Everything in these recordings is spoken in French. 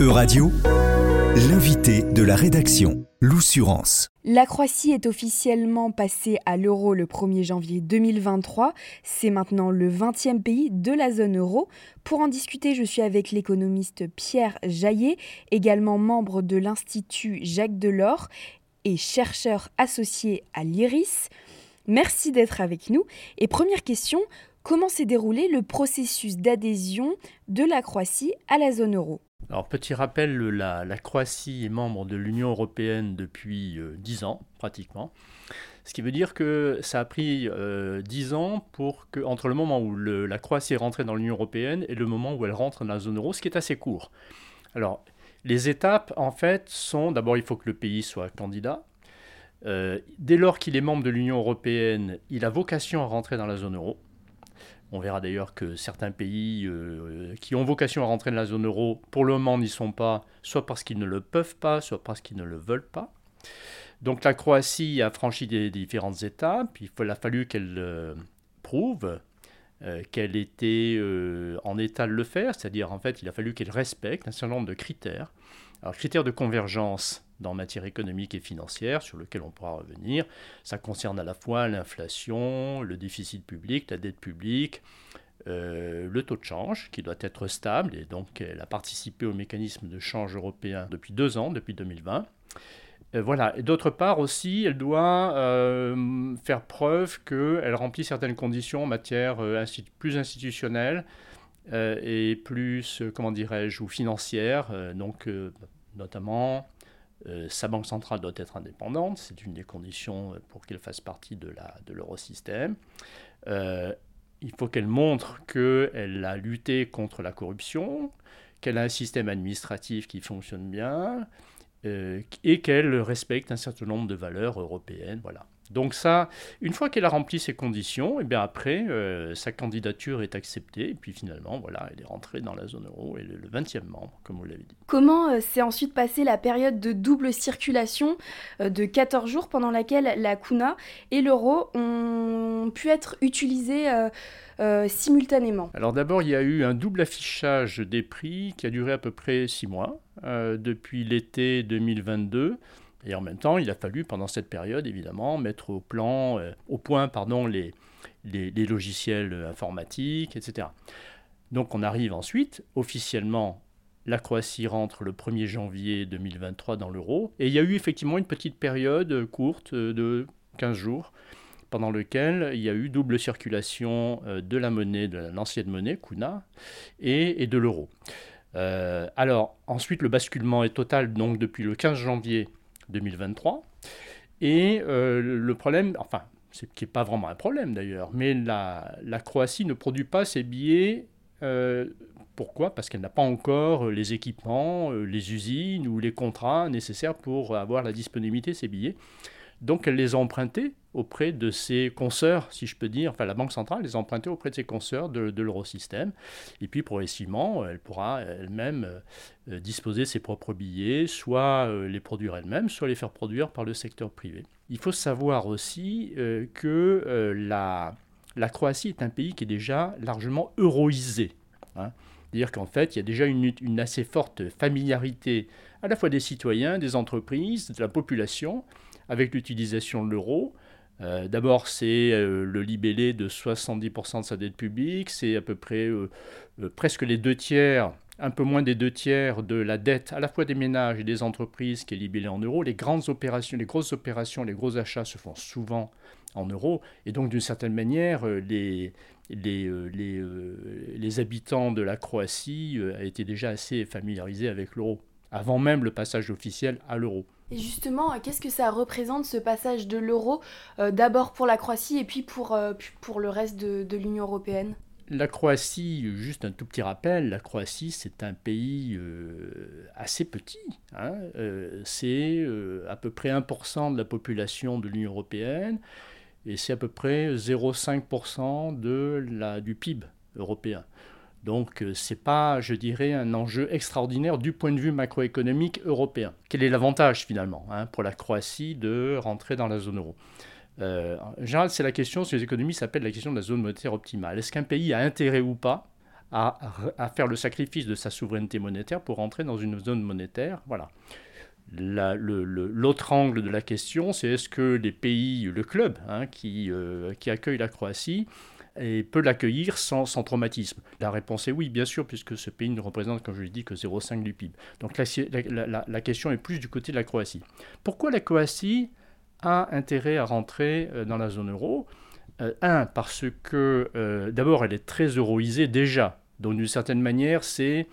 Euradio, l'invité de la rédaction, l'Oussurance. La Croatie est officiellement passée à l'euro le 1er janvier 2023. C'est maintenant le 20e pays de la zone euro. Pour en discuter, je suis avec l'économiste Pierre Jaillet, également membre de l'Institut Jacques Delors et chercheur associé à l'IRIS. Merci d'être avec nous. Et première question, comment s'est déroulé le processus d'adhésion de la Croatie à la zone euro? Alors, petit rappel, la, Croatie est membre de l'Union européenne depuis euh, dix 10 ans, pratiquement. Ce qui veut dire que ça a pris 10 euh, ans pour que, entre le moment où la Croatie est rentrée dans l'Union européenne et le moment où elle rentre dans la zone euro, ce qui est assez court. Alors, les étapes, en fait, sont d'abord, il faut que le pays soit candidat. Euh, dès lors qu'il est membre de l'Union européenne, il a vocation à rentrer dans la zone euro. On verra d'ailleurs que certains pays euh, qui ont vocation à rentrer dans la zone euro, pour le moment n'y sont pas, soit parce qu'ils ne le peuvent pas, soit parce qu'ils ne le veulent pas. Donc la Croatie a franchi des, différentes étapes. Il a fallu qu'elle euh, prouve euh, qu'elle était en état de le faire, c'est-à-dire en fait il a fallu qu'elle respecte un certain nombre de critères. Alors critères de convergence, dans matière économique et financière, sur lequel on pourra revenir. Ça concerne à la fois l'inflation, le déficit public, la dette publique, euh, le taux de change, qui doit être stable, et donc elle a participé au mécanisme de change européen depuis deux ans, depuis 2020. Euh, voilà. Et d'autre part aussi, elle doit euh, faire preuve qu'elle remplit certaines conditions en matière plus institutionnelle et plus, comment dirais-je, ou financière, donc notamment euh, sa banque centrale doit être indépendante, c'est une des conditions euh, pour qu'elle fasse partie de l'eurosystème. De euh, il faut qu'elle montre qu'elle a lutté contre la corruption, qu'elle a un système administratif qui fonctionne bien, et qu'elle respecte un certain nombre de valeurs européennes. Voilà. Donc ça, une fois qu'elle a rempli ces conditions, et eh bien après, euh, sa candidature est acceptée, et puis finalement, voilà, elle est rentrée dans la zone euro, elle est le 20e membre, comme vous l'avez dit. Comment euh, s'est ensuite passée la période de double circulation euh, de 14 jours pendant laquelle la kuna et l'euro ont pu être utilisés simultanément? Alors d'abord, il y a eu un double affichage des prix qui a duré à peu près 6 mois, depuis l'été 2022. Et en même temps, il a fallu, pendant cette période, évidemment, mettre au, plan, euh, au point pardon, les, logiciels informatiques, etc. Donc on arrive ensuite, officiellement, la Croatie rentre le 1er janvier 2023 dans l'euro. Et il y a eu effectivement une petite période courte de 15 jours pendant lequel il y a eu double circulation euh, de la monnaie, de l'ancienne monnaie, Kuna, et, de l'euro. Euh, alors, ensuite, le basculement est total, donc depuis le 15 janvier 2023. Et euh, le problème, enfin, c'est qui n'est pas vraiment un problème d'ailleurs, mais la, Croatie ne produit pas ses billets. Euh, pourquoi? Parce qu'elle n'a pas encore les équipements, euh, les usines ou les contrats nécessaires pour avoir la disponibilité de ces billets. Donc elle les a empruntés auprès de ses consoeurs, si je peux dire, enfin la Banque centrale les a empruntés auprès de ses consoeurs de, l'eurosystème. Et puis progressivement, elle pourra elle-même euh, euh, disposer ses propres billets, soit euh, les produire elle-même, soit les faire produire par le secteur privé. Il faut savoir aussi que la, Croatie est un pays qui est déjà largement euroisé. Hein. C'est-à-dire qu'en fait, il y a déjà une, une assez forte familiarité à la fois des citoyens, des entreprises, de la population avec l'utilisation de l'euro. Euh, d'abord, c'est euh, le libellé de 70% de sa dette publique, c'est à peu près euh, presque les deux tiers, un peu moins des deux tiers de la dette à la fois des ménages et des entreprises qui est libellée en euros. Les grandes opérations, les grosses opérations, les gros achats se font souvent en euros, et donc d'une certaine manière, les, les, les, les habitants de la Croatie étaient déjà assez familiarisés avec l'euro, avant même le passage officiel à l'euro. Et justement, euh, qu'est-ce que ça représente ce passage de l'euro, euh, d'abord pour la Croatie et puis pour, euh, le reste de, l'Union européenne? La Croatie, juste un tout petit rappel, la Croatie c'est un pays assez petit. Hein. c'est à peu près 1% de la population de l'Union européenne et c'est à peu près 0,5% de la, du PIB européen. Donc euh, ce n'est pas, je dirais, un enjeu extraordinaire du point de vue macroéconomique européen. Quel est l'avantage finalement hein, pour la Croatie de rentrer dans la zone euro? Euh, en général, c'est la question, si les économies s'appelle la question de la zone monétaire optimale. Est-ce qu'un pays a intérêt ou pas à, faire le sacrifice de sa souveraineté monétaire pour entrer dans une zone monétaire? Voilà. L'autre angle de la question, c'est est-ce que les pays, le club hein, qui, euh, qui accueille la Croatie, et peut l'accueillir sans, sans, traumatisme La réponse est oui, bien sûr, puisque ce pays ne représente, comme je l'ai dit, que 0,5 du PIB. Donc la, la, question est plus du côté de la Croatie. Pourquoi la Croatie a intérêt à rentrer euh, dans la zone euro? Euh, Un, parce que d'abord, elle est très euroisée déjà. Donc d'une certaine manière, c'est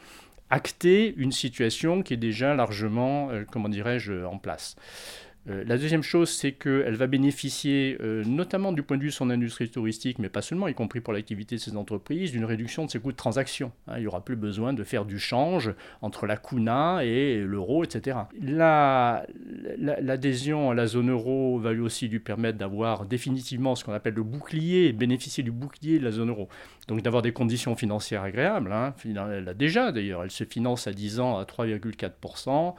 acter une situation qui est déjà largement, euh, comment dirais-je, en place. Euh, la deuxième chose, c'est qu'elle va bénéficier, euh, notamment du point de vue de son industrie touristique, mais pas seulement, y compris pour l'activité de ses entreprises, d'une réduction de ses coûts de transaction. Hein. il n'y aura plus besoin de faire du change entre la kuna et l'euro, etc. L'adhésion à la zone euro va lui aussi lui permettre d'avoir définitivement ce qu'on appelle le bouclier, bénéficier du bouclier de la zone euro. Donc d'avoir des conditions financières agréables. Hein. Elle a déjà d'ailleurs, elle se finance à 10 ans à 3,4%.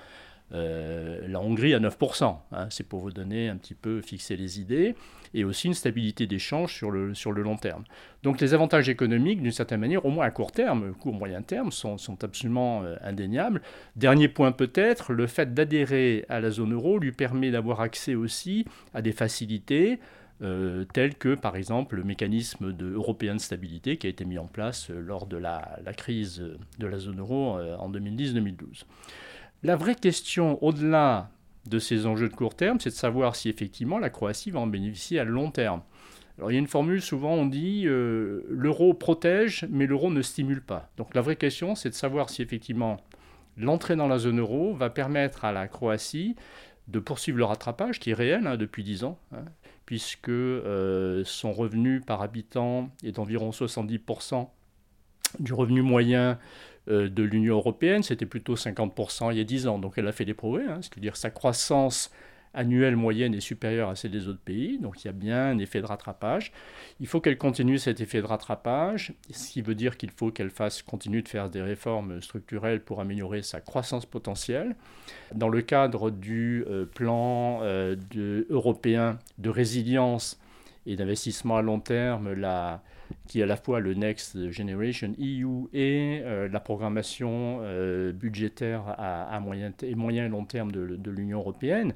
Euh, la Hongrie à 9%. Hein, c'est pour vous donner un petit peu, fixer les idées, et aussi une stabilité d'échange sur le, sur le long terme. Donc les avantages économiques, d'une certaine manière, au moins à court terme, court moyen terme, sont, absolument euh, indéniables. Dernier point peut-être, le fait d'adhérer à la zone euro lui permet d'avoir accès aussi à des facilités. Euh, telles que par exemple le mécanisme européen de stabilité qui a été mis en place lors de la, la crise de la zone euro en 2010-2012. La vraie question, au-delà de ces enjeux de court terme, c'est de savoir si effectivement la Croatie va en bénéficier à long terme. Alors il y a une formule, souvent on dit euh, l'euro protège, mais l'euro ne stimule pas. Donc la vraie question, c'est de savoir si effectivement l'entrée dans la zone euro va permettre à la Croatie de poursuivre le rattrapage, qui est réel hein, depuis 10 ans, hein, puisque euh, son revenu par habitant est d'environ 70% du revenu moyen de l'Union européenne, c'était plutôt 50% il y a 10 ans. Donc elle a fait des progrès, hein, c'est-à-dire sa croissance annuelle moyenne est supérieure à celle des autres pays, donc il y a bien un effet de rattrapage. Il faut qu'elle continue cet effet de rattrapage, ce qui veut dire qu'il faut qu'elle fasse continue de faire des réformes structurelles pour améliorer sa croissance potentielle. Dans le cadre du euh, plan euh, européen de résilience et d'investissement à long terme, qui est à la fois le Next Generation EU et euh, la programmation euh, budgétaire à, moyen, et moyen long terme de, l'Union européenne,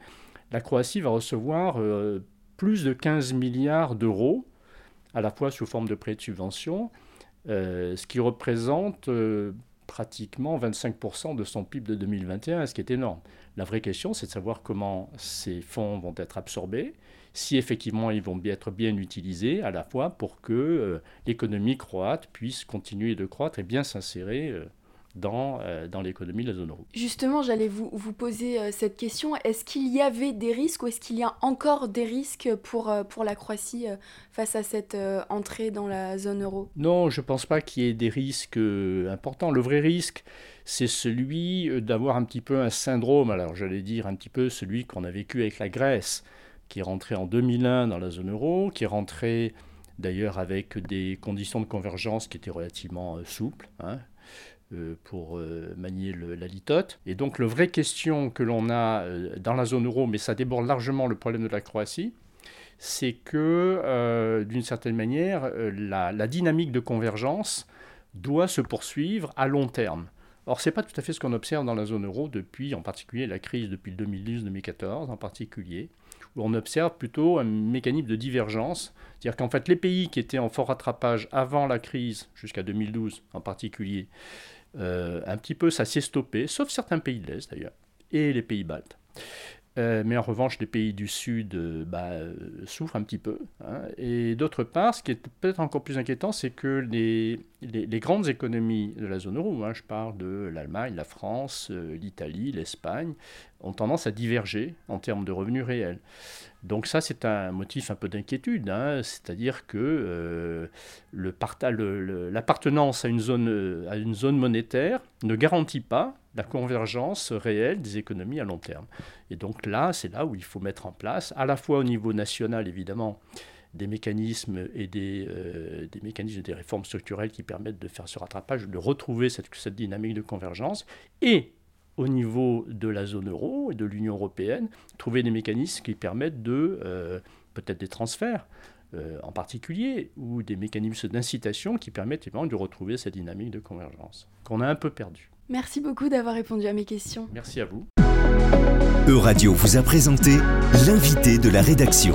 la Croatie va recevoir euh, plus de 15 milliards d'euros, à la fois sous forme de prêts de subvention, ce qui représente pratiquement 25% de son PIB de 2021, ce qui est énorme. La vraie question, c'est de savoir comment ces fonds vont être absorbés, si effectivement ils vont être bien utilisés à la fois pour que euh, l'économie croate puisse continuer de croître et bien s'insérer euh, dans, euh, dans l'économie de la zone euro. Justement, j'allais vous, vous poser cette question. Est-ce qu'il y avait des risques ou est-ce qu'il y a encore des risques pour, pour la Croatie face à cette entrée dans la zone euro? Non, je ne pense pas qu'il y ait des risques importants. Le vrai risque, c'est celui d'avoir un petit peu un syndrome, alors j'allais dire un petit peu celui qu'on a vécu avec la Grèce qui est rentré en 2001 dans la zone euro, qui est rentré d'ailleurs avec des conditions de convergence qui étaient relativement euh, souples. Hein, euh, pour euh, manier la litote. Et donc, la vraie question que l'on a dans la zone euro, mais ça déborde largement le problème de la Croatie, c'est que, d'une certaine manière, la, la, dynamique de convergence doit se poursuivre à long terme. Or, ce n'est pas tout à fait ce qu'on observe dans la zone euro depuis, en particulier, la crise depuis 2012-2014 en particulier où on observe plutôt un mécanisme de divergence. C'est-à-dire qu'en fait, les pays qui étaient en fort rattrapage avant la crise, jusqu'à 2012 en particulier, euh, un petit peu ça s'est stoppé, sauf certains pays de l'Est d'ailleurs, et les pays baltes. Euh, mais en revanche, les pays du Sud euh, bah, souffrent un petit peu. Hein. Et d'autre part, ce qui est peut-être encore plus inquiétant, c'est que les, les, grandes économies de la zone euro, hein, je parle de l'Allemagne, la France, l'Italie, l'Espagne, ont tendance à diverger en termes de revenus réels. Donc ça, c'est un motif un peu d'inquiétude, hein. c'est-à-dire que euh, l'appartenance à, à une zone monétaire ne garantit pas la convergence réelle des économies à long terme. Et donc là, c'est là où il faut mettre en place, à la fois au niveau national, évidemment, des mécanismes et des, euh, mécanismes des réformes structurelles qui permettent de faire ce rattrapage, de retrouver cette, dynamique de convergence, et au niveau de la zone euro et de l'Union européenne, trouver des mécanismes qui permettent de, euh, peut-être des transferts euh, en particulier, ou des mécanismes d'incitation qui permettent évidemment de retrouver cette dynamique de convergence, qu'on a un peu perdue. Merci beaucoup d'avoir répondu à mes questions. Merci à vous. Euradio vous a présenté l'invité de la rédaction.